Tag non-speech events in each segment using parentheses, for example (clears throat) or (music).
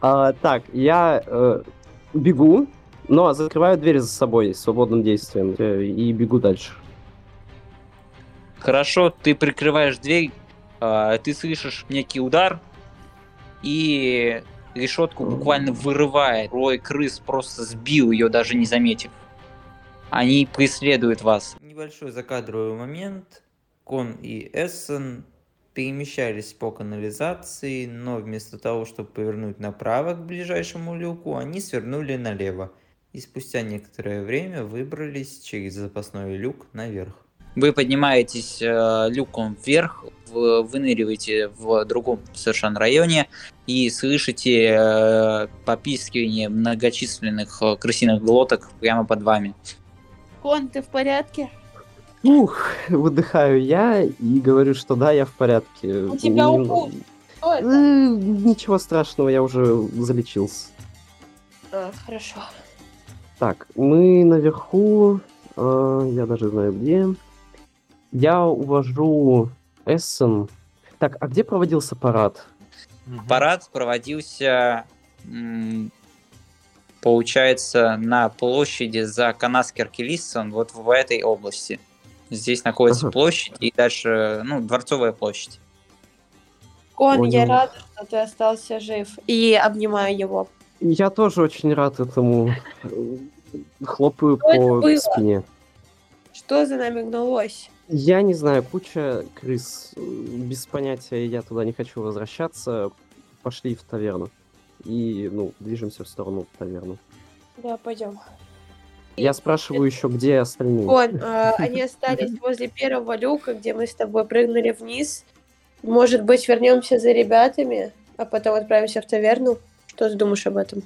А, так, я э, бегу, но закрываю дверь за собой свободным действием э, и бегу дальше. Хорошо, ты прикрываешь дверь, э, ты слышишь некий удар, и решетку буквально вырывает. Рой крыс просто сбил ее, даже не заметив. Они преследуют вас. Небольшой закадровый момент. Кон и Эссен перемещались по канализации, но вместо того, чтобы повернуть направо к ближайшему люку, они свернули налево. И спустя некоторое время выбрались через запасной люк наверх. Вы поднимаетесь э, люком вверх, в, выныриваете в другом совершенно районе и слышите э, попискивание многочисленных э, крысиных глоток прямо под вами. Кон, ты в порядке? Ух, выдыхаю я и говорю, что да, я в порядке. У тебя Не- укус. Что Э, это? Ничего страшного, я уже залечился. А, хорошо. Так, мы наверху, э, я даже знаю где. Я увожу Эссен. Так, а где проводился парад? Парад проводился, получается, на площади за Канаскер-Келиссон, вот в этой области. Здесь находится Ага. площадь и дальше, ну, Дворцовая площадь. Кон, я рада, что ты остался жив. И обнимаю его. Я тоже очень рад этому. Э, Хлопаю Что по спине. Что за нами гналось? Я не знаю, куча крыс. э, Без понятия, я туда не хочу возвращаться. Пошли в таверну. И, ну, движемся в сторону таверны. Да, пойдем. Я спрашиваю еще, где остальные. Кон, а, (laughs) они остались возле первого люка, где мы с тобой прыгнули вниз. Может быть, вернемся за ребятами, а потом отправимся в таверну? Что ты думаешь об этом?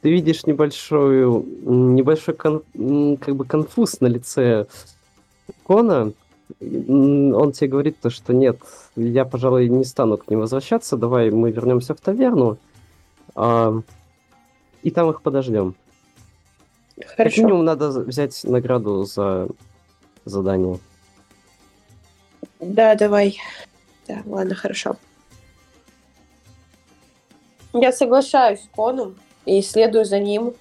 Ты видишь небольшую, небольшой кон- как бы конфуз на лице Кона. Он тебе говорит то, что нет, я, пожалуй, не стану к ним возвращаться. Давай мы вернемся в таверну. И там их подождем. Как Хорошо. минимум надо взять награду за задание. Да, давай. Да, ладно, хорошо. Я соглашаюсь с Коном и следую за ним.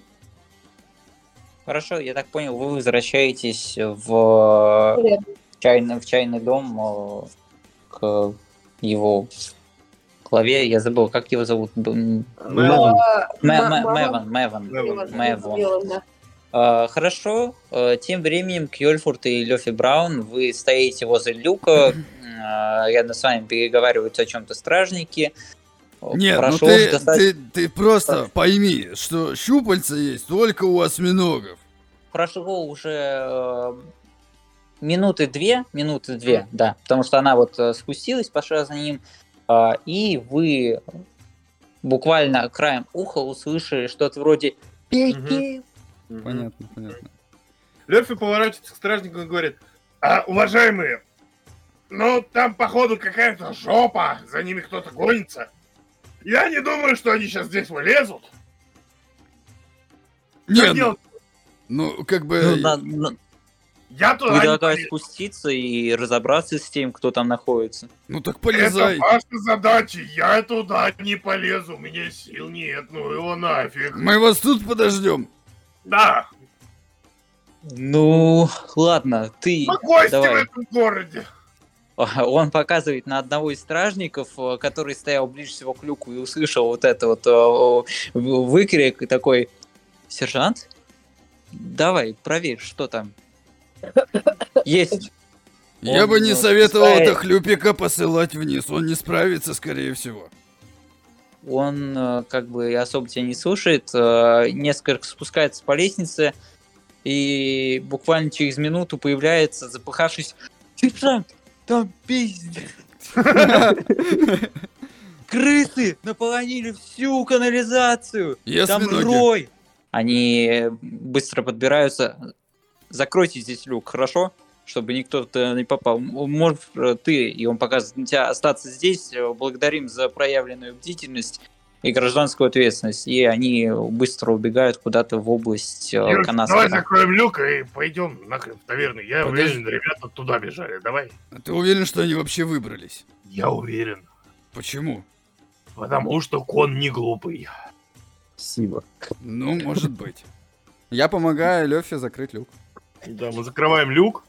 Хорошо, я так понял, вы возвращаетесь в чайный, в чайный дом э, к его главе. Я забыл, как его зовут. А, Меван, Меван. Да. А, Хорошо. Э, Тем временем Кьольфурт и Лёфи Браун, вы стоите возле люка, а, рядом с вами переговариваются о чем-то стражники. Нет, Прошу ну ты, достать- ты, ты просто пойми, что щупальца есть только у осьминогов. прошло уже э, минуты две, минуты две, да, потому что она вот э, спустилась, пошла за ним, а, и вы буквально краем уха услышали что-то вроде «Беги!» Понятно, понятно. Лёфи поворачивается к стражнику и говорит, а, уважаемые, ну там походу какая-то жопа, за ними кто-то гонится. Я не думаю, что они сейчас здесь вылезут. Не, Что ну, ну, как бы... Ну, на- на- Я туда Предлагаю спуститься и разобраться с тем, кто там находится. Ну так Это полезай. ваша задача, я туда не полезу, у меня сил нет, ну его нафиг. Мы вас тут подождем. Да, Ну, ладно, ты... мы гости в давай. этом городе. Он показывает на одного из стражников, э, который стоял ближе всего к люку и услышал вот это вот э, выкрик и такой, сержант, давай, проверь, что там. Есть. Я Он, бы не советовал это хлюпика посылать вниз. Он не справится, скорее всего. Он э, как бы особо тебя не слушает, э, несколько спускается по лестнице и буквально через минуту появляется, запыхавшись, сержант, там пиздец. (laughs) Крысы наполонили всю канализацию. Там рой. Они быстро подбираются. Закройте здесь люк, хорошо? Чтобы никто туда не попал. М- Можешь э, ты, и он показывает на тебя, остаться здесь. Э, Благодарим за проявленную бдительность и гражданскую ответственность. И они быстро убегают куда-то в область э, Канаскера. давай закроем люк и пойдем нахрен в таверну. Я Подожди. уверен, ребята туда бежали. Давай. А Ты уверен, что они вообще выбрались? Я уверен. Почему? Потому что кон не глупый. Спасибо. Ну, может быть. Я помогаю Лёфе закрыть люк. Да, мы закрываем люк,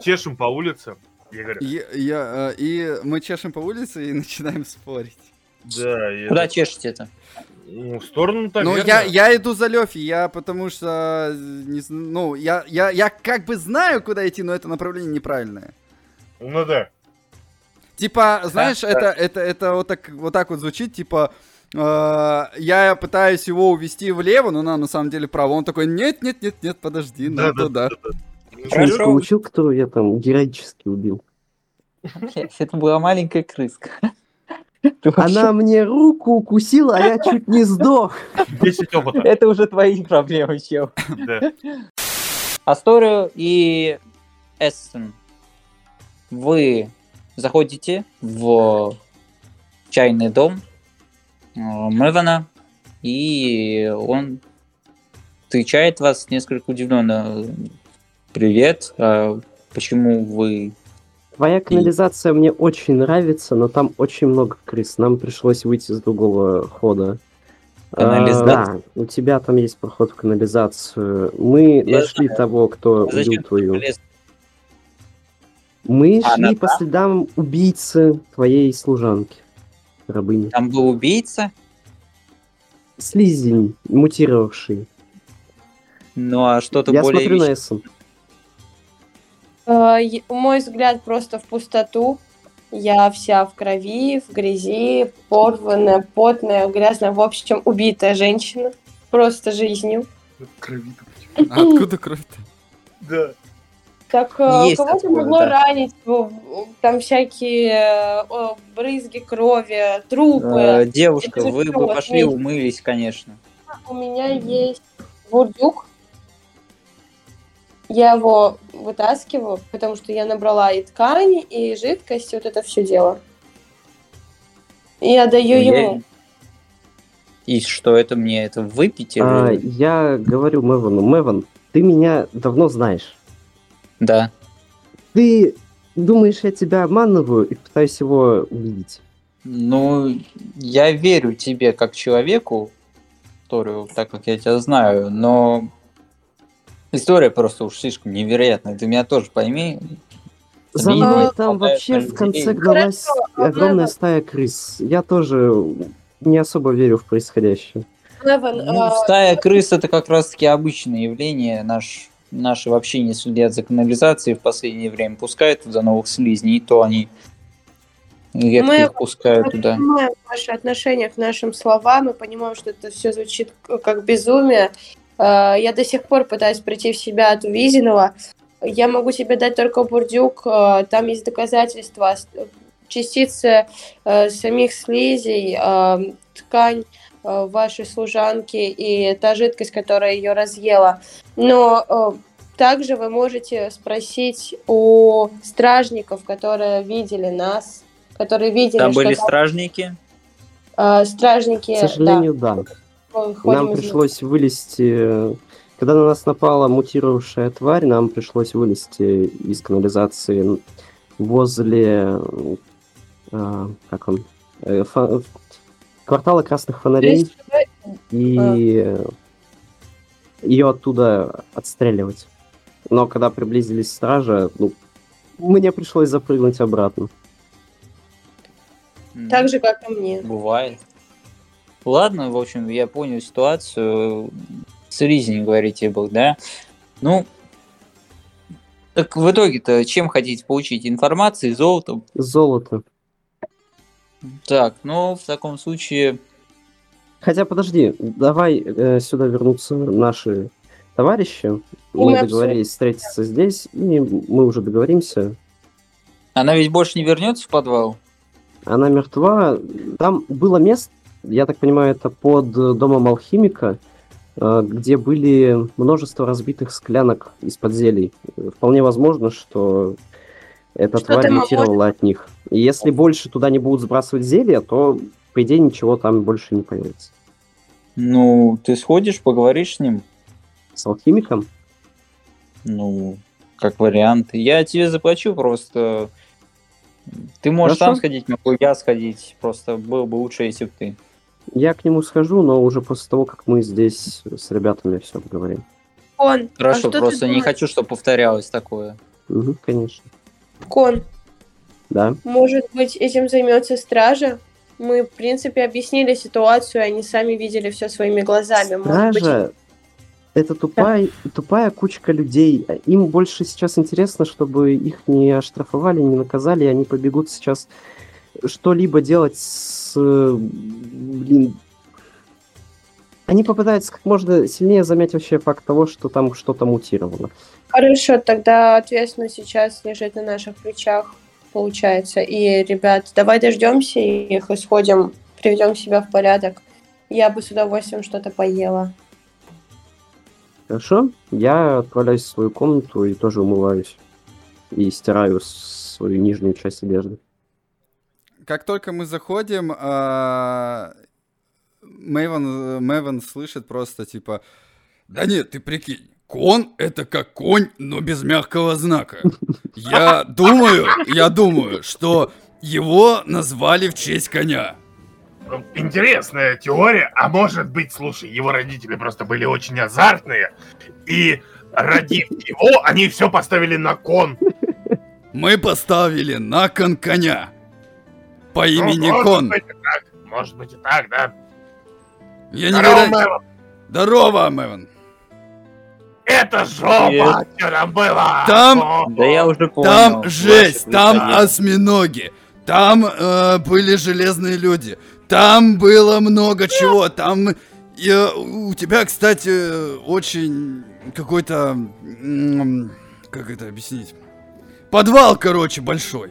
чешем по улице. Я говорю, И, я, э, и мы чешем по улице и (laughs) начинаем спорить. да, и Куда это- чешете это? ну, в сторону так Ну, я, я иду за Лёфи, я потому что, не, ну, я, я, я как бы знаю, куда идти, но это направление неправильное. Ну да. Типа, знаешь, это, это, это вот так вот, так вот звучит, типа, э, я пытаюсь его увести влево, но нам на самом деле вправо. Он такой, нет, нет, нет, нет, подожди, нам туда. Хорошо. Крыску учил, которую я там героически убил. Блядь, это была маленькая крыска. (laughs) Она мне руку укусила, а я чуть не сдох. 10 опыта. Это уже твои проблемы, чел. Да. Асторию и Эссен. Вы заходите в чайный дом Мэвана, и он встречает вас несколько удивленно. Привет, а почему вы... Твоя канализация мне очень нравится, но там очень много крыс. Нам пришлось выйти с другого хода. Канализация? А, да, у тебя там есть проход в канализацию. Мы Я нашли того, кто убил Зачем твою. полез? Мы А, шли она по следам убийцы твоей служанки. Рабыни. Там был убийца? Слизень, мутировавший. Ну а что-то Я более... смотрю на вещ- Эссен. Э, Мой взгляд просто в пустоту. Я вся в крови, в грязи, порванная, потная, грязная, в общем, убитая женщина. Просто жизнью. Крови-то. А (laughs) откуда кровь-то? Да. Так э, Есть кого-то такое, могло да. ранить, там всякие э, о, брызги крови, трупы. Э, Девушка, вы бы пошли умылись, конечно. У меня есть бурдюк. Я его вытаскиваю, потому что я набрала и ткань, и жидкость, и вот это все дело. И отдаю Ну, я- ему. И что это мне? Это выпить? или- А, я говорю Мэвану, Мэван, ты меня давно знаешь. Да. Ты думаешь, я тебя обманываю и пытаюсь его убедить? Ну, я верю тебе как человеку, историю, так как я тебя знаю, но история просто уж слишком невероятная. Ты меня тоже пойми. За мной там вообще в конце гналась огромная стая крыс. Я тоже не особо верю в происходящее. Ну, а, стая крыс это как раз таки обычное явление. Наш, наши вообще не следят за канализацией в последнее время. Пускают туда новых слизней, и то они редко Мы- их пускают мы туда. понимаем ваше отношение к нашим словам, мы понимаем, что это все звучит к- как безумие. Э, Я до сих пор пытаюсь прийти в себя от увиденного. Я могу тебе дать только бурдюк, э, там есть доказательства, частицы э, самих слизей, э, ткань э, вашей служанки и та жидкость, которая ее разъела. Но э, также вы можете спросить у стражников, которые видели нас, которые видели, Там были там, стражники. э, стражники. К сожалению, да. да, ходим Нам них. пришлось вылезти... Когда на нас напала мутировавшая тварь, нам пришлось вылезти из канализации возле... а, как он? Э, фа- Квартала красных фонарей. и ее оттуда отстреливать. Но когда приблизились стража, ну, мне пришлось запрыгнуть обратно. Так же, как и мне. Бывает. Ладно, в общем, я понял ситуацию. Слизень, говорите, был, да? Ну, так в итоге-то чем хотите получить? Информацией, золотом? Золото. Так, ну, в таком случае... Хотя, подожди, давай э, сюда вернутся наши товарищи. мы Мы обсудим. договорились встретиться здесь, и мы уже договоримся. Она ведь больше не вернется в подвал? Она мертва. Там было место, я так понимаю, это под домом алхимика, э, где были множество разбитых склянок из-под зелий. Вполне возможно, что эта Что-то тварь мутировала от них. И если больше туда не будут сбрасывать зелья, то, по идее, ничего там больше не появится. Ну, ты сходишь, поговоришь с ним? С алхимиком? Ну, как вариант. Я тебе заплачу просто Ты можешь Хорошо. сам сходить, могу я сходить. Просто было бы лучше, если бы ты. Я к нему схожу, но уже после того, как мы здесь с ребятами все обговорим. Кон, а Хорошо, что ты просто не хочу, чтобы повторялось такое. Угу, конечно. Кон, Да. может быть, этим займется стража? Мы, в принципе, объяснили ситуацию, они сами видели все своими глазами. Может быть, Стража это тупая, тупая кучка людей. Им больше сейчас интересно, чтобы их не оштрафовали, не наказали, и они побегут сейчас что-либо делать с... Блин... Они попытаются как можно сильнее замять вообще факт того, что там что-то мутировало. Хорошо, тогда ответственность сейчас лежит на наших плечах, получается. И, ребят, давай дождемся их и сходим, приведем себя в порядок. Я бы с удовольствием что-то поела. Хорошо? Я отправляюсь в свою комнату и тоже умываюсь. И стираю свою нижнюю часть одежды. Как только мы заходим, а, Мэйвен, Мэйвен слышит просто типа, да нет, ты прикинь, кон это как конь, но без мягкого знака. Я думаю, я думаю, что его назвали в честь коня. Интересная теория, а может быть, слушай, его родители просто были очень азартные, и родив его, они все поставили на кон. Мы поставили на кон коня по Ну, имени может Кон. быть и так, может быть и так, да. Я Здорово, невероятно... Мэвон. Здорово, Мэйвен. Это жопа, что там было? Там- Да я уже понял. Там жесть, там представление. осьминоги, там э, были железные люди, там было много чего, там э, у тебя, кстати, очень какой-то, как это объяснить, подвал, короче, большой.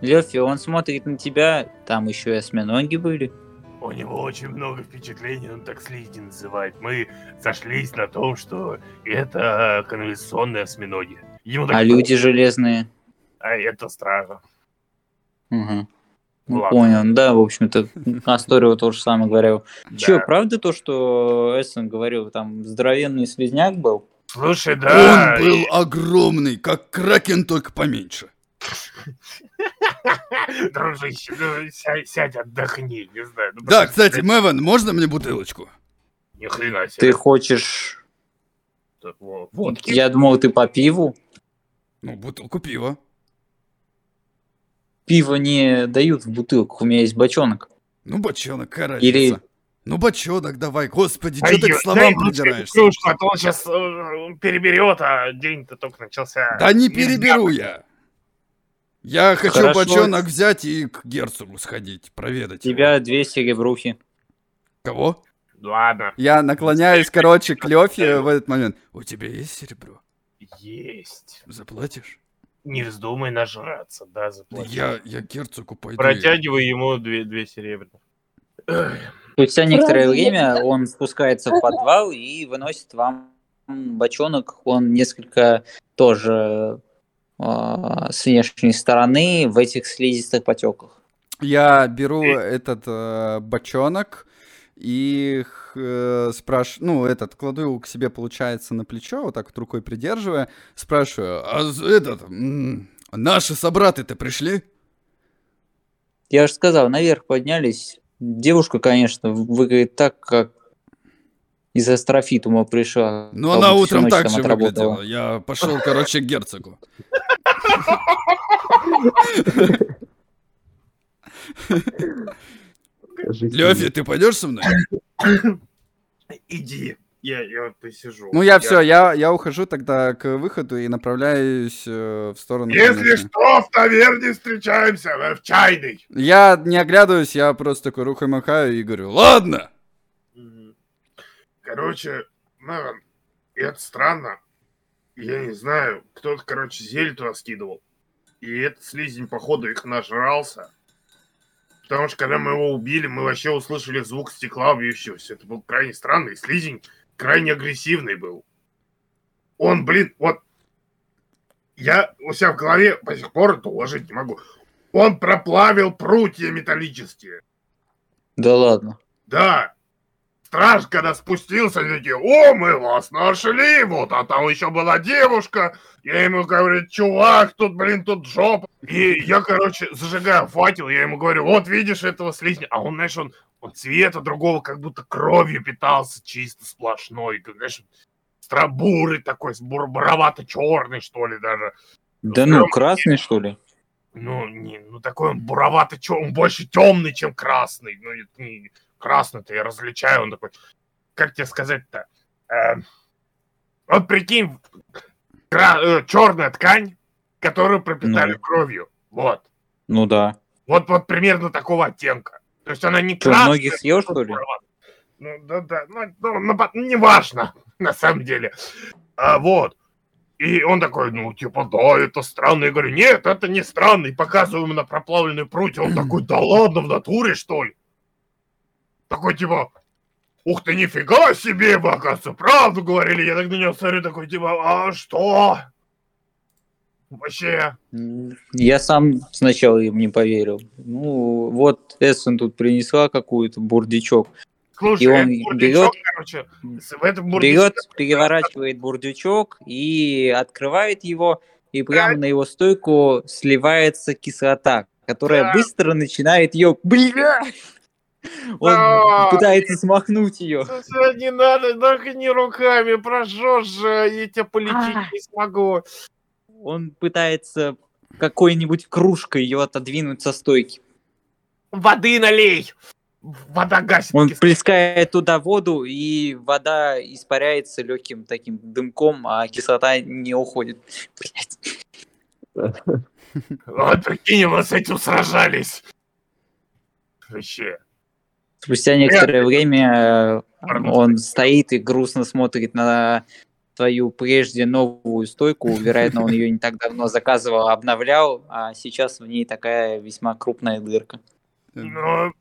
Лёфи, он смотрит на тебя, там еще и осьминоги были. У него очень много впечатлений, он так слизни называет. Мы сошлись на том, что это канализационные осьминоги. Ему так А люди железные. А это стража. Угу. Ну, Ладно. понял. Да, в общем-то, Асторио то же самое говорил. Че, Да. правда то, что Эссен говорил, там здоровенный слизняк был? Слушай, да. Он был огромный, как кракен, только поменьше. (laughs) (laughs) Дружище, ну, ся- сядь, отдохни, не знаю. ну, Да, просто, кстати, Мэвен, можно мне бутылочку? Ни хрена Ты себе. хочешь... Так, во- Водки? Я думал, ты по пиву. Ну, бутылку пива. Пиво не дают в бутылках, у меня есть бочонок. Ну, бочонок, разница? Или- Ну, бочонок давай, господи, что ты к словам придираешься? кружку, а то он сейчас переберет, а день-то только начался. Да не переберу я. Я хочу Хорошо. бочонок взять и к герцогу сходить, проведать. У его. тебя две серебрухи. Кого? Ладно, Я наклоняюсь, короче, к Лёфе в этот момент. У тебя есть серебро? есть. Заплатишь? Не вздумай нажраться, да, заплати. Я, я герцогу пойду. Протягивай ему две, две серебряных. Спустя некоторое Правильно. время он спускается в подвал и выносит вам бочонок. Он несколько тоже с внешней стороны в этих слизистых потеках. Я беру этот э, бочонок и э, спрашиваю, ну, этот, кладу его к себе, получается, на плечо, вот так вот рукой придерживая, спрашиваю, а этот, наши собраты-то пришли? Я же сказал, наверх поднялись. Девушка, конечно, выглядит так, как из астрофитума пришла. Ну, она утром так же выглядела. Я пошел, короче, к герцогу. Лёфи, ты пойдешь со мной? Иди, я, я посижу. Ну, я все, я, я ухожу тогда к выходу и направляюсь э, в сторону Если комнаты. что, в таверне встречаемся, э, в чайной. Я не оглядываюсь, я просто такой рукой махаю и говорю, ладно. Короче, Мэвен, это странно. Я не знаю, кто-то, короче, зель туда скидывал. И этот слизень, походу, их нажрался. Потому что, когда мы его убили, мы вообще услышали звук стекла бьющегося. Это был крайне странный. Слизень крайне агрессивный был. Он, блин, вот... Я у себя в голове по сих пор это уложить не могу. Он проплавил прутья металлические. Да ладно. Да. Страж, когда спустился, такие, о, мы вас нашли, вот, а там еще была девушка. Я ему говорю, чувак, тут, блин, тут жопа. И я, короче, зажигаю факел, я ему говорю, вот видишь этого слизня. А он, знаешь, он, он цвета другого, как будто кровью питался, чисто сплошной. как, Знаешь, страбурый такой, буровато-черный, что ли, даже. Да ну, красный, что ли? Ну, не, ну такой он буровато черный, он больше темный, чем красный. Ну, не красный-то я различаю, он такой, как тебе сказать-то? Э, вот прикинь, кра- э, черная ткань, которую пропитали Ну. кровью. Вот. Ну да. Вот, вот примерно такого оттенка. То есть она не Что, красная. многих съел, а что ли? Ну, да, да, ну, ну, ну, по- неважно, (laughs) на самом деле. А, вот. И он такой, ну, типа, да, это странно. Я говорю, нет, это не странно. И показываю ему на проплавленную прутья. Он такой, да ладно, в натуре, что ли? Такой, типа, ух ты, нифига себе, вы, оказывается, правду говорили. Я так на него смотрю, такой, типа, а что? Вообще, Я сам сначала им не поверил. Ну, вот Эссен тут принесла какую-то бурдючок. слушай, И он бурдючок, берет- короче, в этом Берет, бурдючке- переворачивает бурдючок и открывает его, и прямо на его стойку сливается кислота, которая Да. быстро начинает ее... Бля! Он Да. пытается смахнуть ее. Всё, Не надо, только не руками, прожжешь же, я тебя полечить А. не смогу. Он пытается какой-нибудь кружкой ее отодвинуть со стойки. Воды налей! Вода гасит. Он плескает туда воду, и вода испаряется легким таким дымком, а кислота не уходит. Блядь. Вот прикинь, мы с этим сражались. Вообще. Спустя некоторое Нет. время э, он стоит и грустно смотрит на твою прежде новую стойку. Вероятно, он ее не так давно заказывал, обновлял, а сейчас в ней такая весьма крупная дырка. Ну,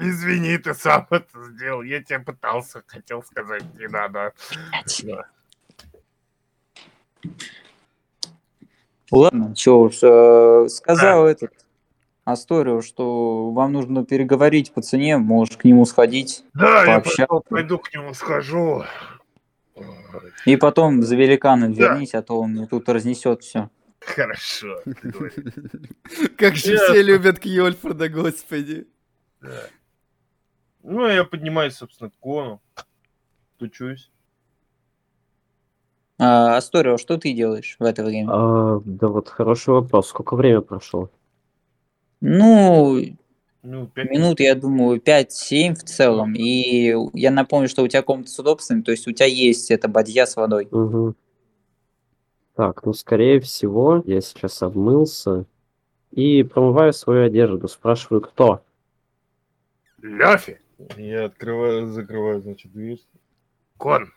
извини, ты сам это сделал. Я тебе пытался, хотел сказать, не надо. Да. Ладно, чё уж, э, сказал этот Асторио, что вам нужно переговорить по цене, можешь к нему сходить, Да, я Пообщаться. пойду, пойду к нему схожу. И потом за великаном Да. вернись, а то он мне тут разнесет все. Хорошо. (laughs) Как же все любят Кьольфорда, господи. Да. Ну, я поднимаюсь, собственно, к кону. Тучусь. А, Асторио, что ты делаешь в это время? А, да вот хороший вопрос. Сколько времени прошло? Ну, Ну, пять минут, я думаю, 5-7 в целом. И я напомню, что у тебя комната с удобствами, то есть у тебя есть эта бадья с водой. Мгм. Так, ну, скорее всего, я сейчас обмылся и промываю свою одежду. Спрашиваю, кто? Лёфи, Я открываю, закрываю, значит, дверь. Кон,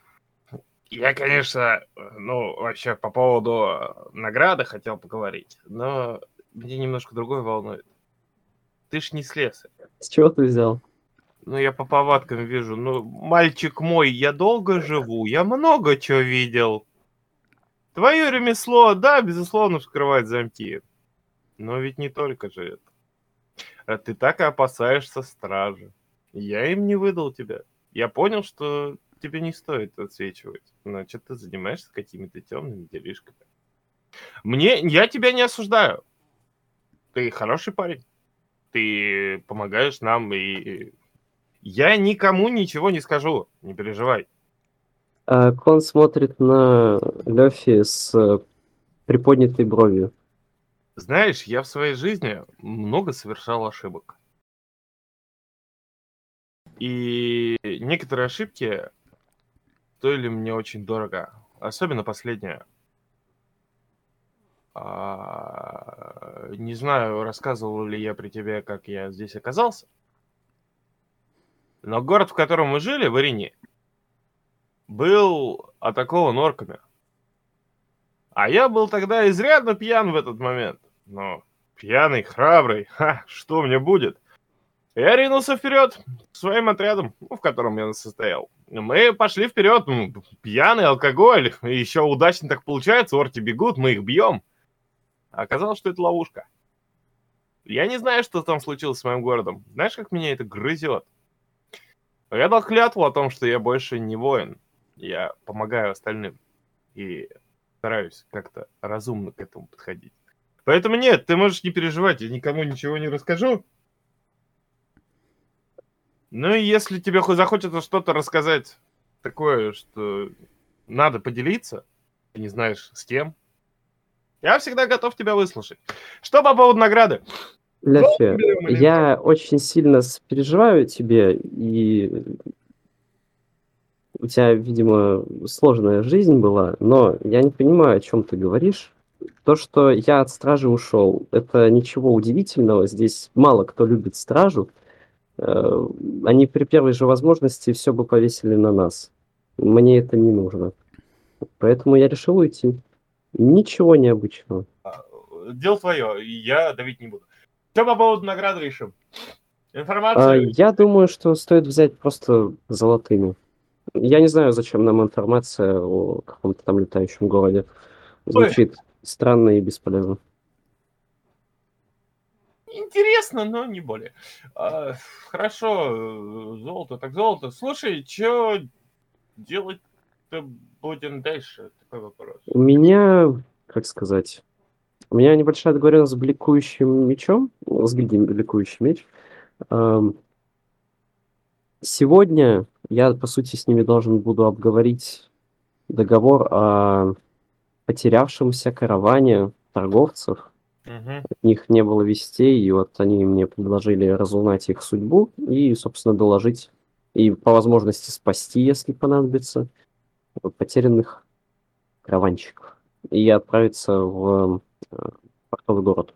я, конечно, ну, вообще по поводу э, награды хотел поговорить, но мне немножко другое волнует. Ты ж не слесарь. С чего ты взял? Ну, я по повадкам вижу. Ну, мальчик мой, я долго живу, я много чего видел. Твое ремесло, да, безусловно, вскрывать замки. Но ведь не только же это. А ты так и опасаешься стражи. Я им не выдал тебя. Я понял, что тебе не стоит отсвечивать. Значит, ты занимаешься какими-то темными делишками. Мне, я тебя не осуждаю. Ты хороший парень. Ты помогаешь нам, и я никому ничего не скажу. Не переживай. А, Кон смотрит на Лёфи с э, приподнятой бровью. Знаешь, я в своей жизни много совершал ошибок. И некоторые ошибки стоили мне очень дорого. Особенно последняя. А, Не знаю, рассказывал ли я при тебе, как я здесь оказался. Но город, в котором мы жили, в Ирине, был атакован орками. А я был тогда изрядно пьян в этот момент. Но пьяный, храбрый, (laughs) ха, что мне будет? Я ринулся вперед своим отрядом, ну, в котором я состоял. Мы пошли вперед, ну, пьяный, алкоголь, еще удачно так получается, орки бегут, мы их бьем. Оказалось, что это ловушка. Я не знаю, что там случилось с моим городом. Знаешь, как меня это грызет? Я дал клятву о том, что я больше не воин. Я помогаю остальным. И стараюсь как-то разумно к этому подходить. Поэтому нет, ты можешь не переживать, я никому ничего не расскажу. Ну и если тебе захочется что-то рассказать такое, что надо поделиться, ты не знаешь с кем, я всегда готов тебя выслушать. Что по поводу награды? Или я очень сильно сопереживаю тебе, и у тебя, видимо, сложная жизнь была, но я не понимаю, о чем ты говоришь. То, что я от стражи ушел, это ничего удивительного. Здесь мало кто любит стражу. Э, Они при первой же возможности все бы повесили на нас. Мне это не нужно. Поэтому я решил уйти. Ничего необычного. Дело твое, я давить не буду. Что по поводу награды решим? А, Информацию? Я думаю, что стоит взять просто золотыми. Я не знаю, зачем нам информация о каком-то там летающем городе. Звучит странно и бесполезно. Интересно, но не более. А, хорошо, э, золото так золото. Слушай, что делать-то будем дальше? Такой вопрос. У меня, как сказать, у меня небольшая договоренность с бликующим мечом, с гильдией бликующий меч. Ам, Сегодня я, по сути, с ними должен буду обговорить договор о потерявшемся караване торговцев. Мгм. От них не было вестей, и вот они мне предложили разузнать их судьбу и, собственно, доложить и по возможности спасти, если понадобится, потерянных караванщиков и отправиться в э, портовый город.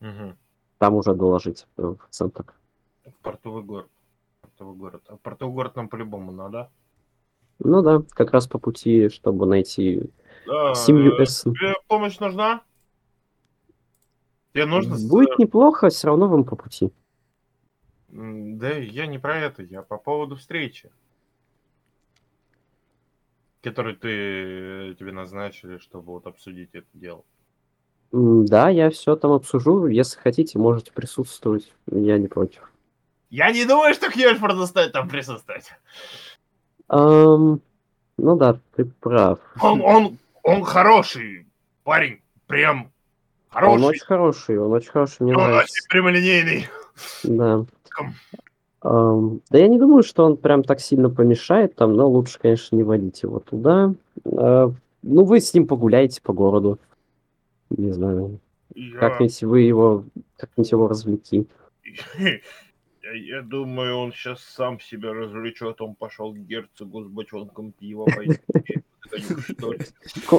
Мгм. Там уже доложить э, в центр. Портовый город. Портовый город. А портовый город нам по-любому надо. Ну да, как раз по пути, чтобы найти Да, семью э, Эссен. Тебе помощь нужна? Тебе нужно... с- Будет неплохо, все равно вам по пути. Да, я не про это, я по поводу встречи. Которую ты тебе назначили, чтобы вот обсудить это дело. Да, я все там обсужу. Если хотите, можете присутствовать. Я не против. Я не думаю, что Кьёльфорд стоит там присутствовать. Ам, ну да, ты прав. Он, он, он хороший парень, прям Он хороший. очень хороший, он очень хороший, мне Он нравится. очень прямолинейный. Да. Да я не думаю, что он прям так сильно помешает там, но лучше, конечно, не водить его туда. А, ну, вы с ним погуляете по городу. Не знаю. Я, Как-нибудь вы его, как-нибудь его развлеки. (laughs) я, я думаю, он сейчас сам себя развлечет. Он пошел к герцогу с бочонком пива. (laughs)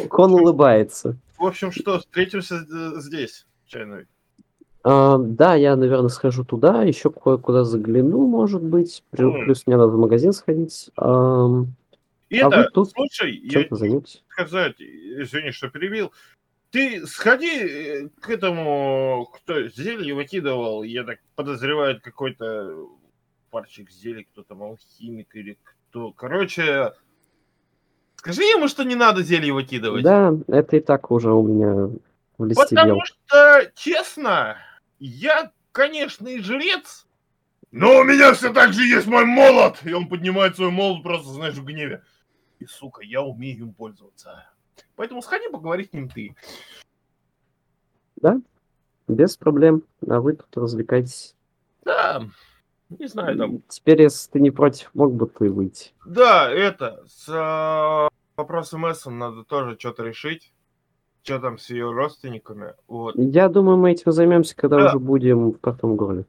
Кон улыбается. В общем, что, встретимся з- здесь, чайной. А, да, я, наверное, схожу туда, еще кое-куда загляну, может быть. Плюс мне надо в магазин сходить. Ам, И А вы это, тут слушай, я займусь. сказать, извини, что перебил. Ты сходи э, к этому, кто зелье выкидывал, я так подозреваю, какой-то парчик зелья, кто там алхимик или кто. Короче, скажи ему, что не надо зелье выкидывать. Да, это и так уже у меня в листе дел. Потому что, честно, я, конечно, и жрец, но у меня все так же есть мой молот! И он поднимает свой молот просто, знаешь, в гневе. И, сука, я умею им пользоваться. Поэтому сходи, поговори с ним ты. Без проблем. А вы тут развлекайтесь. Да, не знаю, там. Теперь, если ты не против, мог бы ты выйти. Да, это, с э, вопросом Эссон надо тоже что-то решить. Что там с ее родственниками. Вот. Я думаю, мы этим займемся, когда Да. уже будем в портовом городе.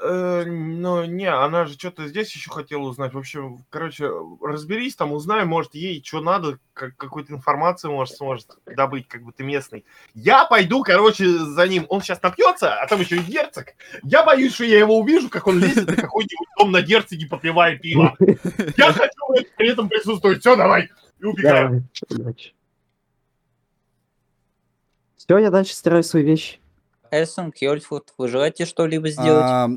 Э, ну, не, она же что-то здесь еще хотела узнать. В общем, короче, разберись там, узнай, может, ей что надо, как, какую-то информацию, может, сможет добыть, как бы ты местный. Я пойду, короче, за ним. Он сейчас напьется, а там еще и герцог. Я боюсь, что я его увижу, как он лезет на какой-нибудь дом на герцоге, попивая пиво. (laughs) Я хочу при этом присутствовать. Все, давай. И убегаем. Давай, удачи. Все, я дальше стираю свои вещи. Эссен, Кьольфуд, вы желаете что-либо сделать? А,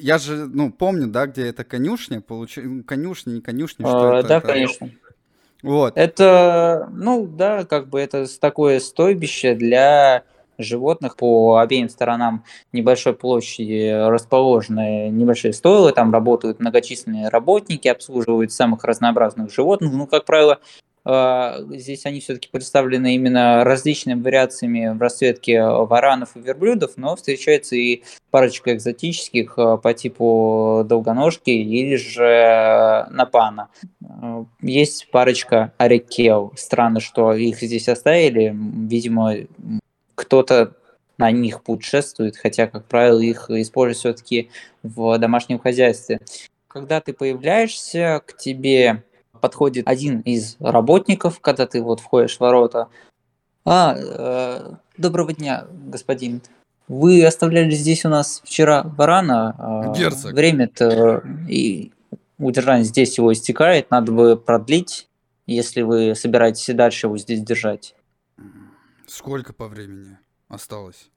я же, ну, помню, да, где это конюшня, получ... конюшня, не конюшня, что А, это? да, это? конечно. Вот. Это, ну да, как бы это такое стойбище для животных. По обеим сторонам небольшой площади расположены небольшие стойлы, там работают многочисленные работники, обслуживают самых разнообразных животных. Ну, как правило, а, здесь они все-таки представлены именно различными вариациями в расцветке варанов и верблюдов, но встречается и парочка экзотических а, по типу долгоножки или же напана. А, есть парочка арекел. Странно, что их здесь оставили. Видимо, кто-то на них путешествует, хотя, как правило, их используют все-таки в домашнем хозяйстве. Когда ты появляешься, к тебе подходит один из работников, когда ты вот входишь в ворота. А, э, доброго дня, господин. Вы оставляли здесь у нас вчера барана. Э, Герцог. Время-то и удержание здесь его истекает, надо бы продлить, если вы собираетесь и дальше его здесь держать. Сколько по времени осталось?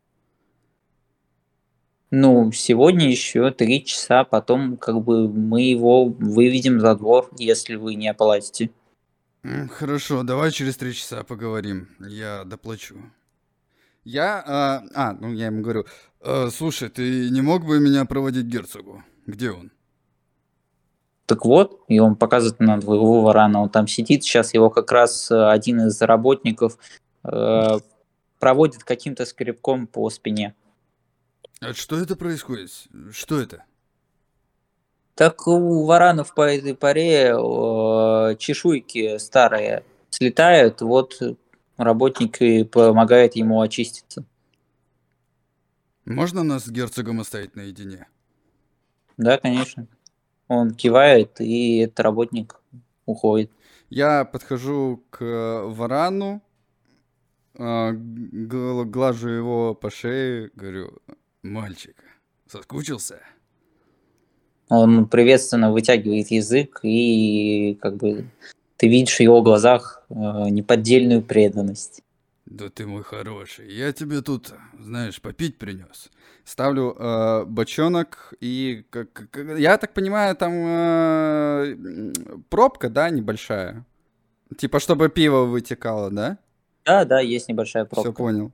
Ну, сегодня еще три часа, потом как бы мы его выведем за двор, если вы не оплатите. Хорошо, давай через три часа поговорим. Я доплачу. Я, а, а ну я ему говорю, э, слушай, ты не мог бы меня проводить герцогу? Где он? Так вот, и он показывает на твоего варана, он там сидит, сейчас его как раз э, один из работников э, проводит каким-то скребком по спине. А что это происходит? Что это? Так у варанов по этой паре э, чешуйки старые слетают, вот работник и помогает ему очиститься. Можно нас с герцогом оставить наедине? Да, конечно. Он кивает, и этот работник уходит. Я подхожу к варану, э, глажу его по шее, говорю, Мальчик, соскучился? Он приветственно вытягивает язык, и как бы ты видишь в его глазах э, неподдельную преданность. Да ты мой хороший, я тебе тут, знаешь, попить принес. Ставлю э, бочонок и, как, как, я так понимаю, там э, пробка, да, небольшая, типа чтобы пиво вытекало, да? Да, да, есть небольшая пробка. Все понял.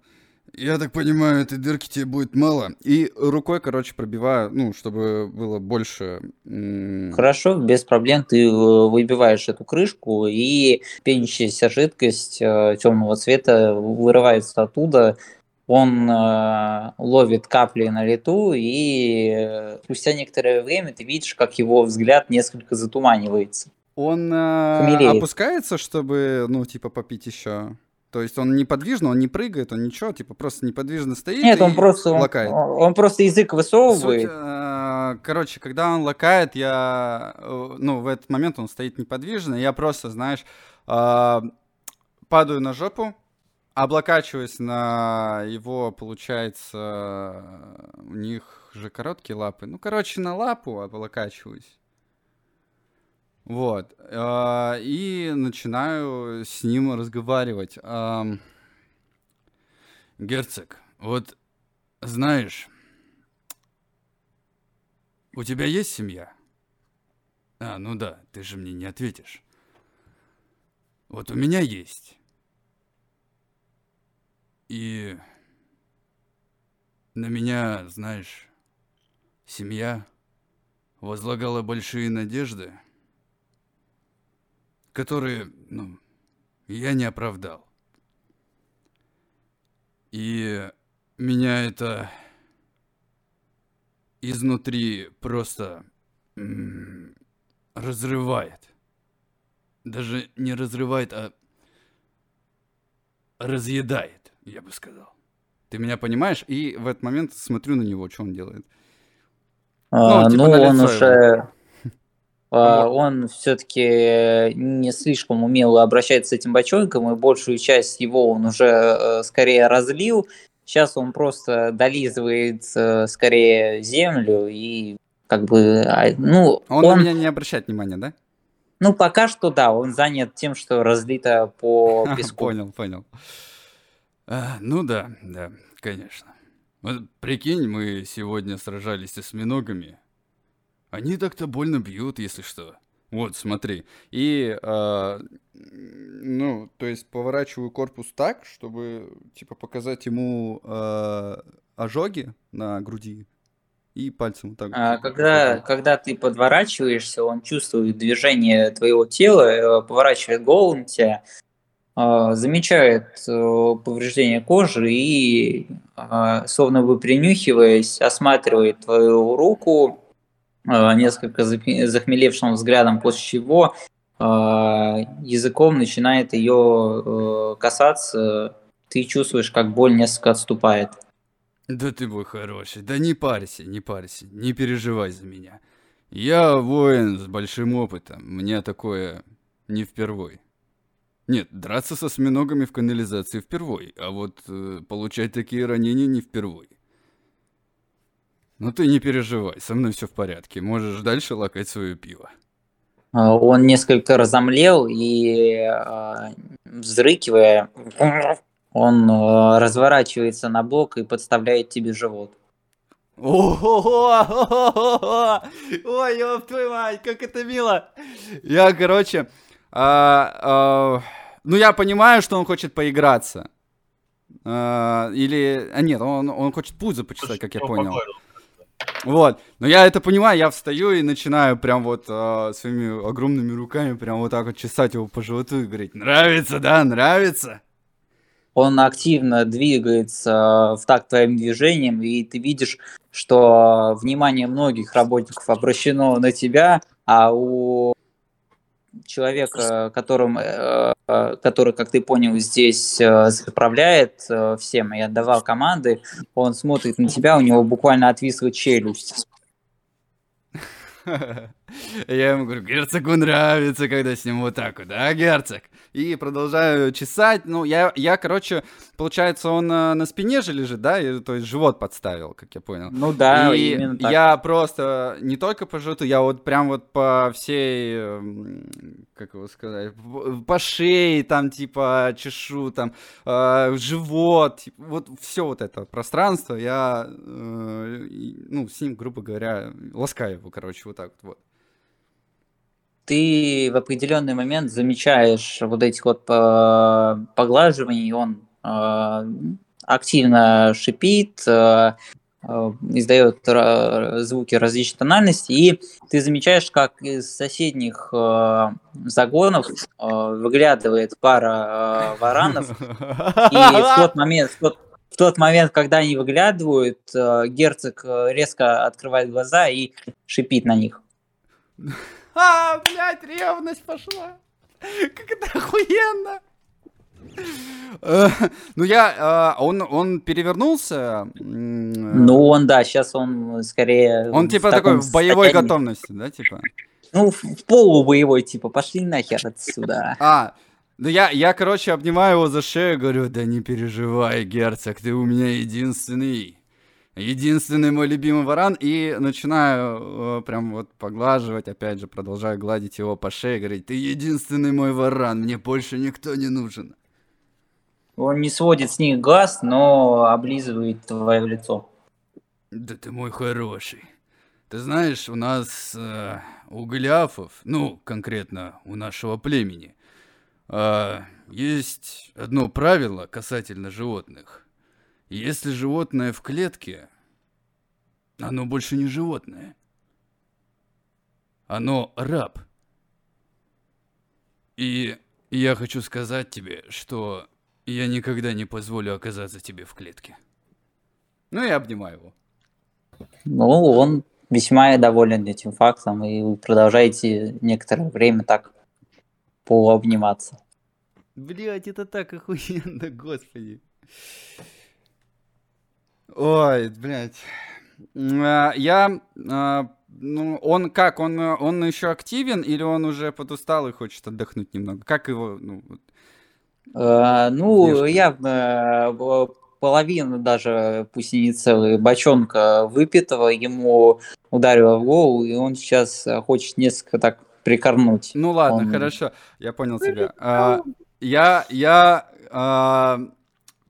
Я так понимаю, этой дырки тебе будет мало. И рукой, короче, пробиваю, ну, чтобы было больше... Хорошо, без проблем. Ты э, выбиваешь эту крышку, и пенящаяся жидкость э, темного цвета вырывается оттуда. Он э, ловит капли на лету, и э, спустя некоторое время ты видишь, как его взгляд несколько затуманивается. Он э, опускается, чтобы, ну, типа, попить еще? То есть он неподвижно, он не прыгает, он ничего, типа просто неподвижно стоит Нет, он просто, лакает. Он, он просто язык высовывает. Суть, э, короче, когда он лакает, я, э, ну, в этот момент он стоит неподвижно, я просто, знаешь, э, падаю на жопу, облокачиваюсь на его, получается, у них же короткие лапы. Ну, короче, на лапу облокачиваюсь. Вот. А, и начинаю с ним разговаривать. Герцог, вот знаешь, у тебя есть семья? А, ну да, ты же мне не ответишь. Вот у меня есть. И на меня, знаешь, семья возлагала большие надежды которые, ну, я не оправдал. И меня это изнутри просто разрывает. Даже не разрывает, а разъедает, я бы сказал. Ты меня понимаешь? И в этот момент смотрю на него, что он делает. А, ну, типа ну он уже а, он все-таки не слишком умело обращается с этим бочонком, и большую часть его он уже э, скорее разлил. Сейчас он просто долизывает э, скорее землю и как бы, а, ну... Он, он на меня не обращает внимания, да? Ну, пока что да, он занят тем, что разлито по (laughs) песку. Понял, понял. А, ну да, да, конечно. Вот прикинь, мы сегодня сражались с осьминогами, они так-то больно бьют, если что. Вот, смотри. И, э, ну, то есть поворачиваю корпус так, чтобы, типа, показать ему э, ожоги на груди. И пальцем вот так. А, когда, когда ты подворачиваешься, он чувствует движение твоего тела, э, поворачивает голову на тебя, а, замечает э, повреждение кожи и, словно бы принюхиваясь, осматривает твою руку несколько захме- захмелевшим взглядом, после чего а, языком начинает ее касаться. Ты чувствуешь, как боль несколько отступает. Да ты мой хороший, да не парься, не парься, не переживай за меня. Я воин с большим опытом, мне такое не впервой. Нет, драться со осьминогами в канализации впервой, а вот э, получать такие ранения не впервой. Ну ты не переживай, со мной все в порядке, можешь дальше лакать свое пиво. А, Он несколько разомлел и, а, взрыкивая, он а, разворачивается на бок и подставляет тебе живот. Ого! Ой, ёб твою мать, как это мило! Я, короче, а, а, ну я понимаю, что он хочет поиграться. А, или, а нет, он, он хочет пузо почесать, как я Он понял. погладил. Вот, но я это понимаю, я встаю и начинаю прям вот а, своими огромными руками прям вот так вот чесать его по животу и говорить, нравится, да, нравится? Он активно двигается в такт твоим движением, и ты видишь, что внимание многих работников обращено на тебя, а у человека, которым, э, э, который, как ты понял, здесь э, заправляет э, всем и отдавал команды, он смотрит на тебя, у него буквально отвисла челюсть. (laughs) (laughs) Я ему говорю, герцогу нравится, когда с ним вот так вот, да, герцог? И продолжаю чесать. Ну, я, я короче, получается, он э, на спине же лежит, да? И, то есть живот подставил, как я понял. Ну да, и именно так. я просто не только по животу, я вот прям вот по всей, эм, как его сказать, по шее там типа чешу, там э, живот, типа, вот все вот это пространство, я, э, ну, с ним, грубо говоря, ласкаю его, короче, вот так вот. Ты в определенный момент замечаешь вот этих вот по- поглаживаний, он э, активно шипит, э, э, издает звуки различной тональности, и ты замечаешь, как из соседних э, загонов э, выглядывает пара э, варанов, (laughs) и в тот момент, в тот, в тот момент, когда они выглядывают, э, герцог э, резко открывает глаза и шипит на них. (laughs) А, блядь, ревность пошла. Как это охуенно. Э, Ну я, э, он, он перевернулся. м, э, Ну, он, да, сейчас он скорее... Он типа такой в боевой готовности, да, типа? Ну, в, полубоевой, типа, пошли нахер отсюда. А, ну я, я, короче, обнимаю его за шею, говорю, да не переживай, герцог, ты у меня единственный. Единственный мой любимый варан. И начинаю э, прям вот поглаживать, опять же, продолжаю гладить его по шее, говорить, ты единственный мой варан, мне больше никто не нужен. Он не сводит с них глаз, но облизывает твое лицо. Да ты мой хороший. Ты знаешь, у нас э, у гляфов, ну, конкретно у нашего племени, э, есть одно правило касательно животных. Если животное в клетке, оно больше не животное. Оно раб. И я хочу сказать тебе, что я никогда не позволю оказаться тебе в клетке. Ну и обнимаю его. Ну, он весьма доволен этим фактом, и вы продолжаете некоторое время так пообниматься. Блять, это так охуенно, (laughs) господи. Ой, блядь. А, Я, а, ну, он как, он, э, он еще активен или он уже подустал и хочет отдохнуть немного? Как его, ну, вот? Э, Ну, э, половина даже, пусть и не целая, бочонка выпитого ему ударила в голову, и он сейчас э, хочет несколько так прикорнуть. Ну ладно, Он- хорошо, я понял тебя. А, я, я, а,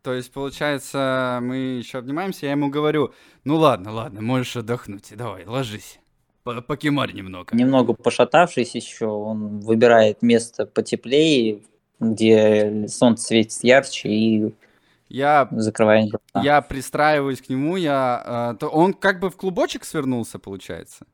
то есть, получается, мы еще обнимаемся, я ему говорю, ну ладно, ладно, можешь отдохнуть, давай, ложись. По- Покемарь немного. Немного пошатавшись еще, он выбирает место потеплее, где солнце светит ярче и Я, закрывает глаза. я пристраиваюсь к нему, я... э, то он как бы в клубочек свернулся, получается?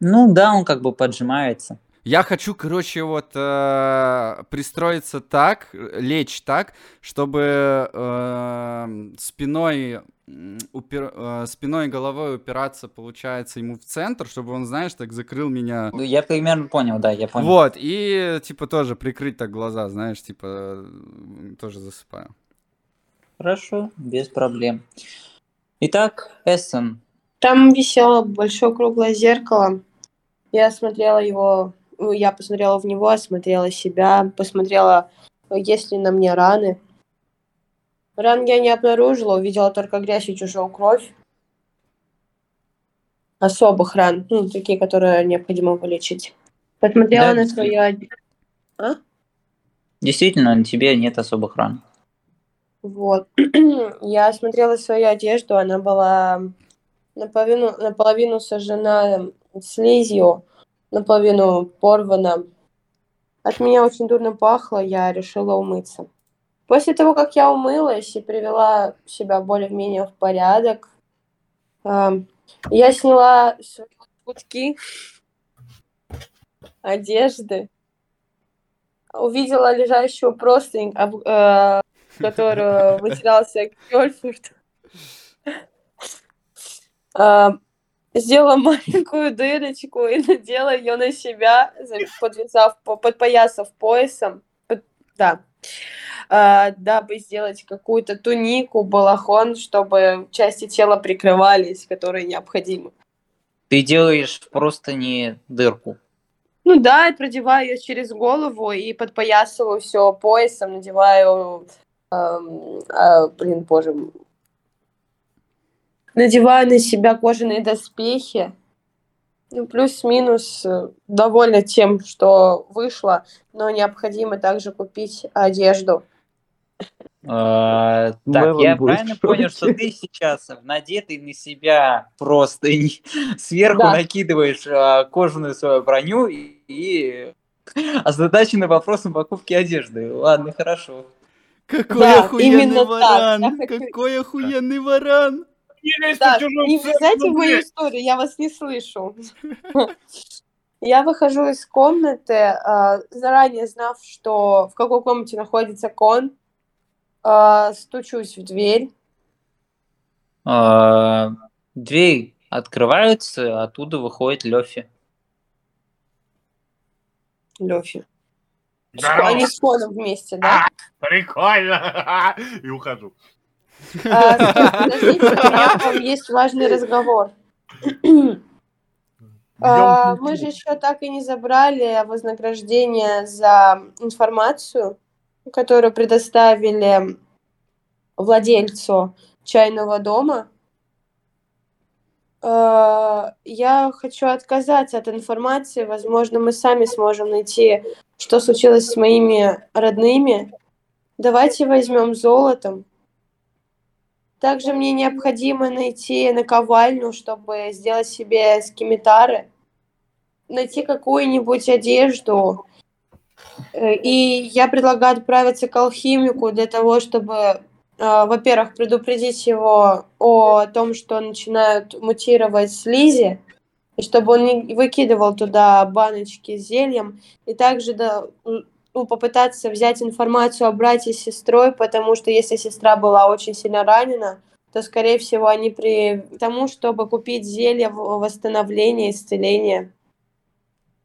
Ну да, он как бы поджимается. Я хочу, короче, вот э, пристроиться так, лечь так, чтобы э, спиной, упер- э, спиной и головой упираться, получается, ему в центр, чтобы он, знаешь, так закрыл меня. Ну, Я примерно понял, да, я понял. Вот, и типа тоже прикрыть так глаза, знаешь, типа тоже засыпаю. Хорошо, без проблем. Итак, Эссен, Там висело большое круглое зеркало. Я смотрела его, я посмотрела в него, осмотрела себя, посмотрела, э, есть ли на мне раны. Ран я не обнаружила, увидела только грязь и чужую кровь. Особых ран, ну, такие, которые необходимо вылечить. Посмотрела Да, на свою од- действительно, на тебе нет особых ран. Вот. (clears throat) Я смотрела свою одежду, она была наполовину, наполовину сожжена слизью, наполовину порвана. От меня очень дурно пахло, я решила умыться. После того, как я умылась и привела себя более-менее в порядок, ам, я сняла свои кутки одежды, увидела лежащую простынь, об- э, которую (laughs) вытирался Кёльфорд. Сделала маленькую дырочку и надела ее на себя, за- подвязав, по- подпоясав поясом. Под- Да. А, Дабы сделать какую-то тунику, балахон, чтобы части тела прикрывались, которые необходимы. Ты делаешь просто не дырку. Ну да, я продеваю ее через голову и подпоясываю все поясом, надеваю, эм, а, блин, боже. Надеваю на себя кожаные доспехи. Ну, плюс-минус э, довольна тем, что вышло, но необходимо также купить одежду. А, Так, Мэлон я правильно понял, что ты сейчас надетый на себя просто (laughs) сверху Да. накидываешь а, кожаную свою броню и, и (laughs) озадаченный вопросом покупки одежды. Ладно, хорошо. Какой Да, охуенный именно так. варан! Хочу- Какой охуенный варан! Не лезь Так, в чужую не влезайте в мою историю, я вас не слышу. (laughs) Я выхожу из комнаты, а, заранее знав, что в какой комнате находится кон, а, стучусь в дверь. А, Дверь открывается, оттуда выходит Лёфи. Лёфи. Здорово. Они с коном вместе, да? Прикольно. (laughs) И ухожу. А, подождите, у меня есть важный разговор. А, Мы же еще так и не забрали вознаграждение за информацию, которую предоставили владельцу чайного дома. А, Я хочу отказаться от информации. Возможно, мы сами сможем найти, что случилось с моими родными. Давайте возьмем золотом. Также мне необходимо найти наковальню, чтобы сделать себе скимитары, найти какую-нибудь одежду. Э, И я предлагаю отправиться к алхимику для того, чтобы, э, во-первых, предупредить его о том, что начинают мутировать слизи, и чтобы он не выкидывал туда баночки с зельем, и также да, ну, попытаться взять информацию о брате с сестрой, потому что если сестра была очень сильно ранена, то, скорее всего, они при тому, чтобы купить зелье в- восстановления, исцеления.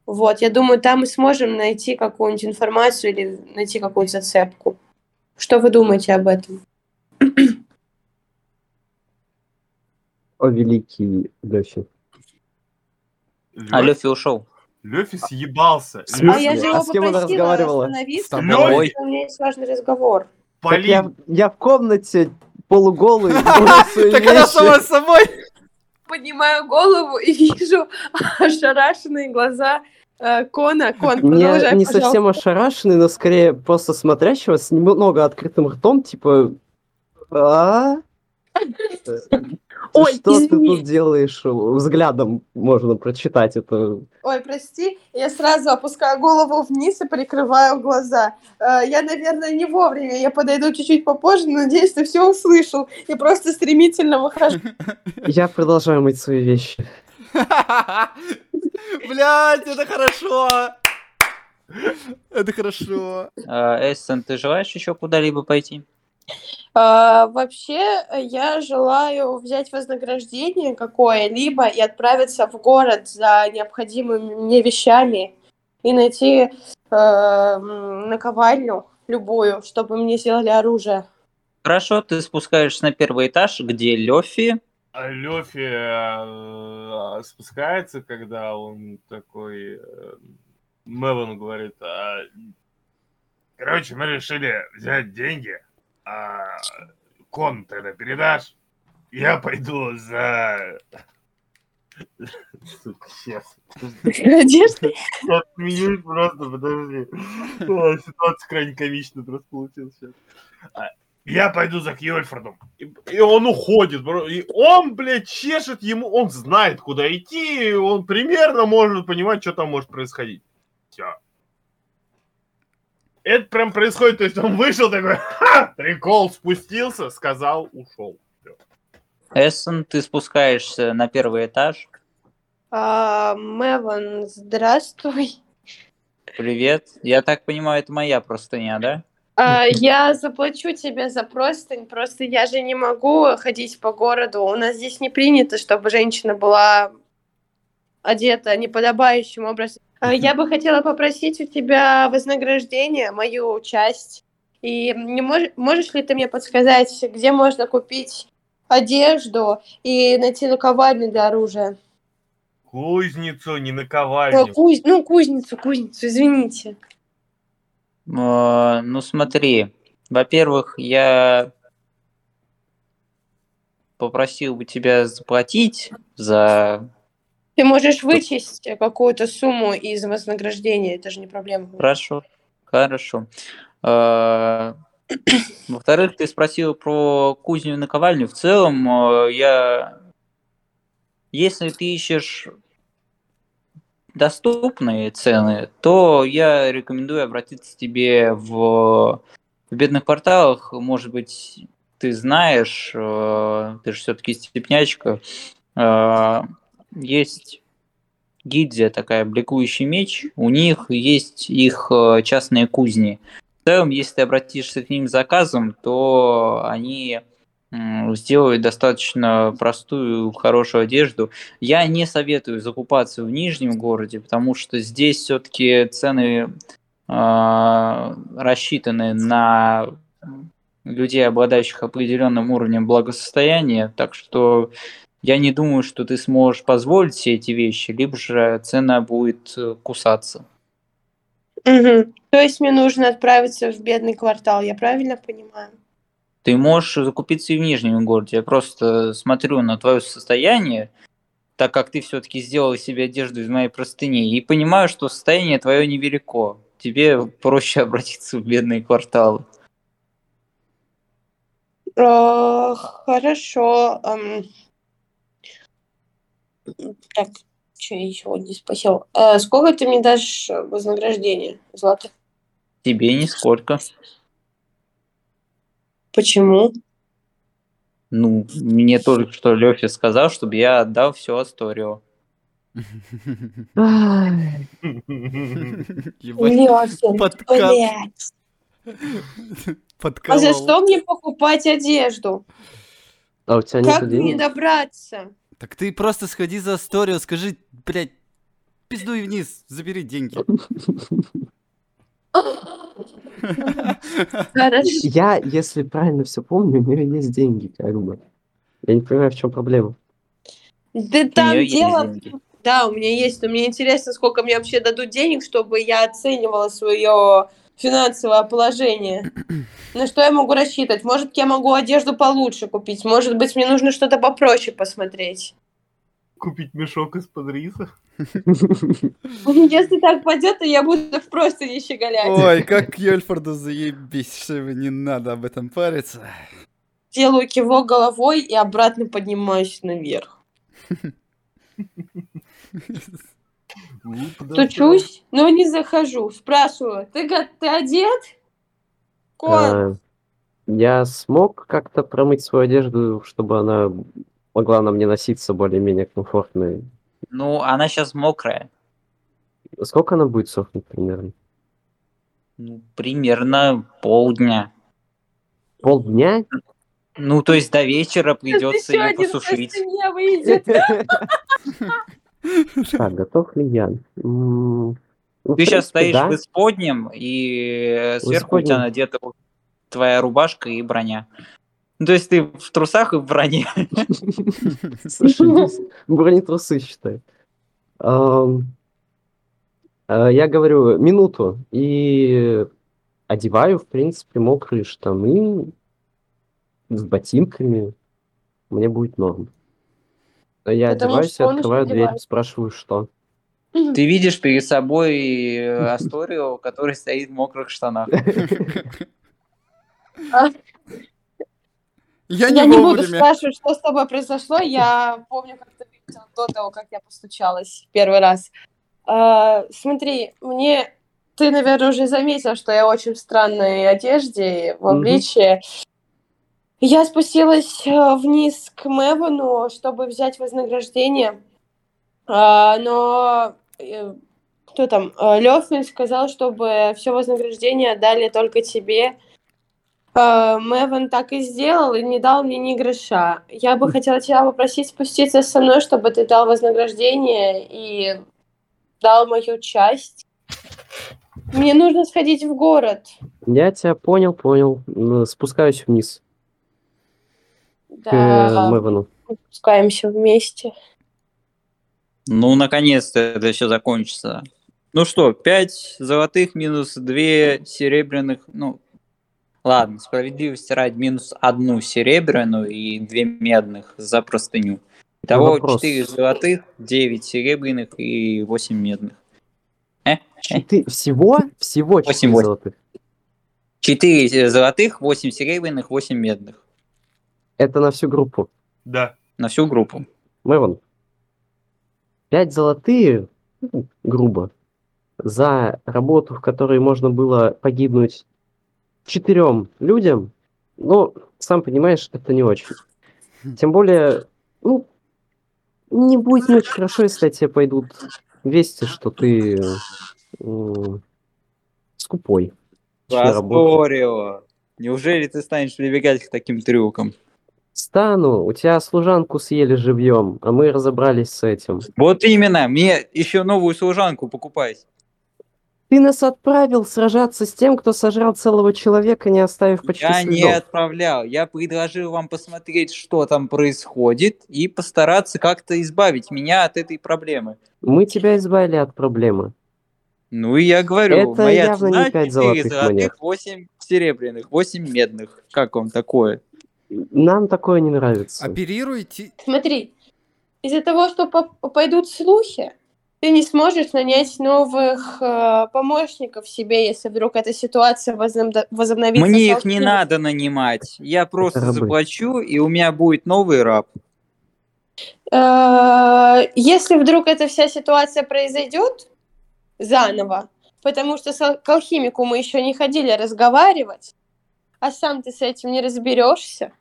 Вот, я думаю, там мы сможем найти какую-нибудь информацию или найти какую-нибудь зацепку. Что вы думаете об этом? О, великий Лёфи. А Лёфи ушел. Лёфи съебался. А я же его А с кем она попросила разговаривала? остановиться, С тобой. потому что у меня есть важный разговор. Так я, Полин, я в комнате полуголый, (laughs) Так она сама с собой! Поднимаю голову и (laughs) вижу ошарашенные глаза э, Кона. Кон, Не, продолжай, не совсем ошарашенный, но скорее просто смотрящего с немного открытым ртом, типа... (laughs) Ой, Что ты извини. тут делаешь? Взглядом можно прочитать это. Ой, прости, я сразу опускаю голову вниз и прикрываю глаза. Э, Я, наверное, не вовремя, я подойду чуть-чуть попозже, но надеюсь, ты все услышал. И просто стремительно выхожу. Я продолжаю мыть свои вещи. (laughs) Блять, это хорошо! Это хорошо. А, Эссен, ты желаешь еще куда-либо пойти? А, Вообще, я желаю взять вознаграждение какое-либо и отправиться в город за необходимыми мне вещами и найти э, наковальню любую, чтобы мне сделали оружие. Хорошо, ты спускаешься на первый этаж, где Лёфи. А Лёфи э, спускается, когда он такой... э, Мелон говорит, «А, короче, мы решили взять деньги, а кон тогда передашь, я пойду за... Сука, сейчас. Смеюсь просто, подожди. Ситуация крайне комичная просто получилась сейчас. А, Я пойду за Кьольфордом. И, и он уходит. бро. И он, блядь, чешет ему. Он знает, куда идти. Он примерно может понимать, что там может происходить. Все. Это прям происходит. То есть он вышел такой, ха, прикол, спустился, сказал, ушел. Эссен, ты спускаешься на первый этаж. А, Меван, здравствуй. Привет. Я так понимаю, это моя простыня, да? А, я заплачу тебе за простынь, просто я же не могу ходить по городу. У нас здесь не принято, чтобы женщина была одета неподобающим образом. А, я бы хотела попросить у тебя вознаграждение, мою часть. И не мож- можешь ли ты мне подсказать, где можно купить одежду и найти наковальню для оружия? Кузницу, не Э, наковальню. куз- Ну, кузницу, кузницу, извините. Э, Ну смотри, во-первых, я попросил бы тебя заплатить за... Ты можешь вычесть какую-то сумму из вознаграждения, это же не проблема. Хорошо, хорошо. Э, (coughs) Во-вторых, ты спросил про кузню и наковальню. В целом, э, я... Если ты ищешь доступные цены, то я рекомендую обратиться тебе в, в бедных кварталах. Может быть, ты знаешь, э, ты же все-таки степнячка, э, есть гильдия такая, бликующий меч, у них есть их э, частные кузни. В целом, если ты обратишься к ним с заказом, то они сделают достаточно простую, хорошую одежду. Я не советую закупаться в Нижнем городе, потому что здесь все-таки цены э, рассчитаны на людей, обладающих определенным уровнем благосостояния, так что я не думаю, что ты сможешь позволить себе эти вещи, либо же цена будет э, кусаться. Мгм. То есть мне нужно отправиться в бедный квартал, я правильно понимаю? Ты можешь закупиться и в Нижнем городе. Я просто смотрю на твое состояние, так как ты все-таки сделал себе одежду из моей простыни, и понимаю, что состояние твое невелико. Тебе проще (laughs) обратиться в бедные кварталы. Э, Хорошо. Так, что я еще не спросил? Э, Сколько ты мне дашь вознаграждение, Злата? Тебе нисколько. Почему? Ну, мне только что Лёфи сказал, чтобы я отдал все Асторио. Подкат. блядь. А подколол. за что мне покупать одежду? А у тебя нет Как мне добраться? Так ты просто сходи за Асторио, скажи, блядь, пиздуй вниз, забери деньги. Хорошо. Я, если правильно все помню, у нее есть деньги, как бы. Я не понимаю, в чем проблема. Да там дело... Да, у меня есть, но мне интересно, сколько мне вообще дадут денег, чтобы я оценивала свое финансовое положение. На что я могу рассчитывать? Может, я могу одежду получше купить, может быть, мне нужно что-то попроще посмотреть. Купить мешок из-под риса. (laughs) Если так пойдет, то я буду просто не щеголять. Ой, как Йольфорду заебись, что вы не надо об этом париться. делаю кивок головой и обратно поднимаюсь наверх. (laughs) Стучусь, но не захожу. Спрашиваю, ты, ты одет? Кон, А, Я смог как-то промыть свою одежду, чтобы она могла на мне носиться более-менее комфортно. Ну, она сейчас мокрая. Сколько она будет сохнуть примерно? Ну, примерно полдня. Полдня? Ну, то есть до вечера придется ее посушить. (laughs) Так, готов ли я? Ну, Ты сейчас принципе, стоишь да. в исподнем, и э, сверху у тебя надета твоя рубашка и броня. Ну, то есть ты в трусах и в броне. Слушай, бронетрусы считай. А, Я говорю минуту и одеваю, в принципе, мокрые штаны с ботинками. Мне будет норм. Я Потому одеваюсь открываю дверь, одевается. спрашиваю, что. Ты видишь перед собой э, Асторию, который стоит в мокрых штанах. Я Я не не буду спрашивать, что с тобой произошло. Я помню, как ты выглядел до того, как я постучалась в первый раз. А, смотри, мне... Ты, наверное, уже заметил, что я очень в странной одежде, в обличье. Я спустилась э, вниз к Мевану, чтобы взять вознаграждение. А, но э, кто там? Лёфмин сказал, чтобы все вознаграждение отдали только тебе. Э, Мэван так и сделал и не дал мне ни гроша. Я бы хотела тебя попросить спуститься со мной, чтобы ты дал вознаграждение и дал мою часть. Мне нужно сходить в город. Я тебя понял, понял. Спускаюсь вниз к э, Да, Мэвану. спускаемся вместе. Ну, наконец-то это все закончится. Ну что, 5 золотых минус 2 серебряных, ну, ладно, справедливости ради минус одну серебряную и 2 медных за простыню. Итого вопрос. 4 золотых, 9 серебряных и 8 медных. Э? Ты всего? Всего Восемь, 4 восемь. золотых. 4 золотых, 8 серебряных, 8 медных. Это на всю группу. Да. На всю группу. Мэван. Пять золотые, ну, грубо, за работу, в которой можно было погибнуть четырем людям, ну, сам понимаешь, это не очень. Тем более, ну, не будет не очень хорошо, если тебе пойдут вести, что ты м, скупой. Асторио, неужели ты станешь прибегать к таким трюкам? Стану, у тебя служанку съели живьем, а мы разобрались с этим. Вот именно, мне еще новую служанку покупать. Ты нас отправил сражаться с тем, кто сожрал целого человека, не оставив почти Я не следов. отправлял, я предложил вам посмотреть, что там происходит, и постараться как-то избавить меня от этой проблемы. Мы тебя избавили от проблемы. Ну и я говорю, Это моя явно не цена пять 4 золотых золотых, монет. 8 серебряных, 8 медных. Как вам такое? Нам такое не нравится. Оперируйте. Смотри, из-за того, что по- пойдут слухи, ты не сможешь нанять новых э, помощников себе, если вдруг эта ситуация возобно- возобновится. Мне их не надо нанимать. Я просто рабы. заплачу, и у меня будет новый раб. Э, Если вдруг эта вся ситуация произойдет заново, потому что с алхимику мы еще не ходили разговаривать, а сам ты с этим не разберешься,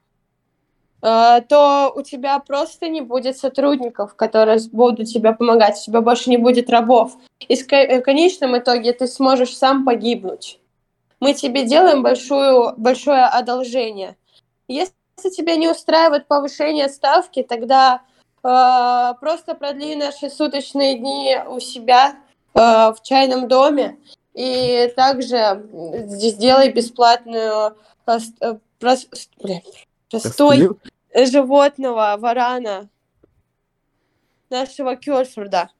э, то у тебя просто не будет сотрудников, которые будут тебе помогать, у тебя больше не будет рабов. И э, в конечном итоге ты сможешь сам погибнуть. Мы тебе делаем большую, большое одолжение. Если тебя не устраивает повышение ставки, тогда э, просто продли наши суточные дни у себя э, в чайном доме и также сделай бесплатную э, с- э, прос- с- блин, простой Костылю? животного варана нашего Кёрфорда.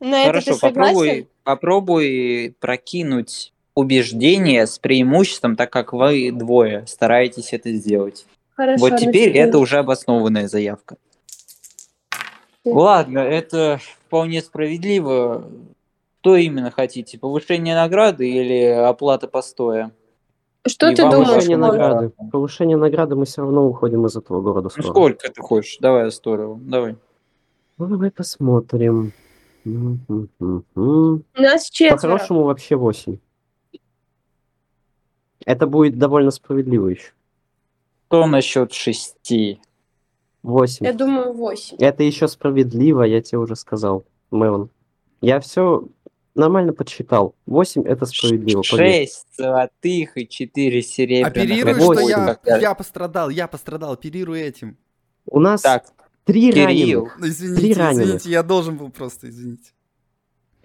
На это Хорошо, ты согласен? попробуй, попробуй прокинуть убеждение с преимуществом, так как вы двое стараетесь это сделать. Хорошо, вот теперь начинаю. это уже обоснованная заявка. Ладно, это вполне справедливо. Что именно хотите? Повышение награды или оплата постоя? Что И ты думаешь, Повышение награды. Повышение награды мы все равно уходим из этого города Ну сколько ты хочешь? Давай Асторию, давай. Ну, давай посмотрим. М-м-м-м. Нас четверо. По-хорошему вообще 8. Это будет довольно справедливо еще. Что насчет шести? 8. Я думаю, восемь. Это еще справедливо, я тебе уже сказал, Мелон. Я все нормально подсчитал. 8 это справедливо. поверь. Шесть золотых и четыре серебряных. Оперируй, что я, я пострадал, я пострадал, оперируй этим. У нас Так, три Кирилл. раненых. Ну, Извините, раненых. извините, я должен был просто, извините.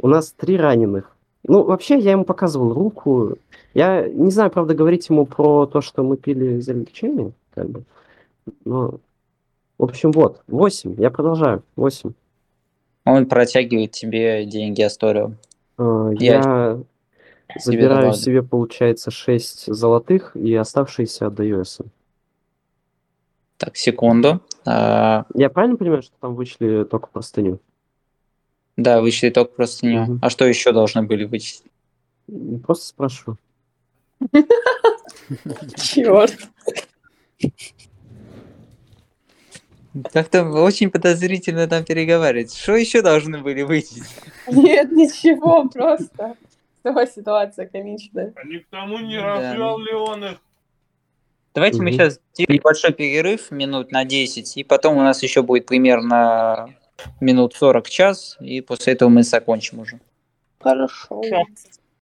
У нас три раненых. Ну, вообще, я ему показывал руку. Я не знаю, правда, говорить ему про то, что мы пили за лечение, как бы. Но, в общем, вот, 8. Я продолжаю. 8. он протягивает тебе деньги Асторию. А, Я Я забираю добавлю. себе, получается, 6 золотых и оставшиеся отдаю Эссен. Так, секунду. А, Я правильно понимаю, что там вычли только простыню? да, вычли только простыню. Мгм. А что еще должны были вычесть? Просто спрашиваю. Черт. Как-то очень подозрительно там переговаривать. Что еще должны были вычесть? (laughs) Нет, ничего, просто. Снова ситуация комичная. А ни к тому не развел ли он их? Давайте мы сейчас сделаем небольшой перерыв, минут на 10, и потом у нас еще будет примерно минут 40 час, и после этого мы закончим уже. Хорошо.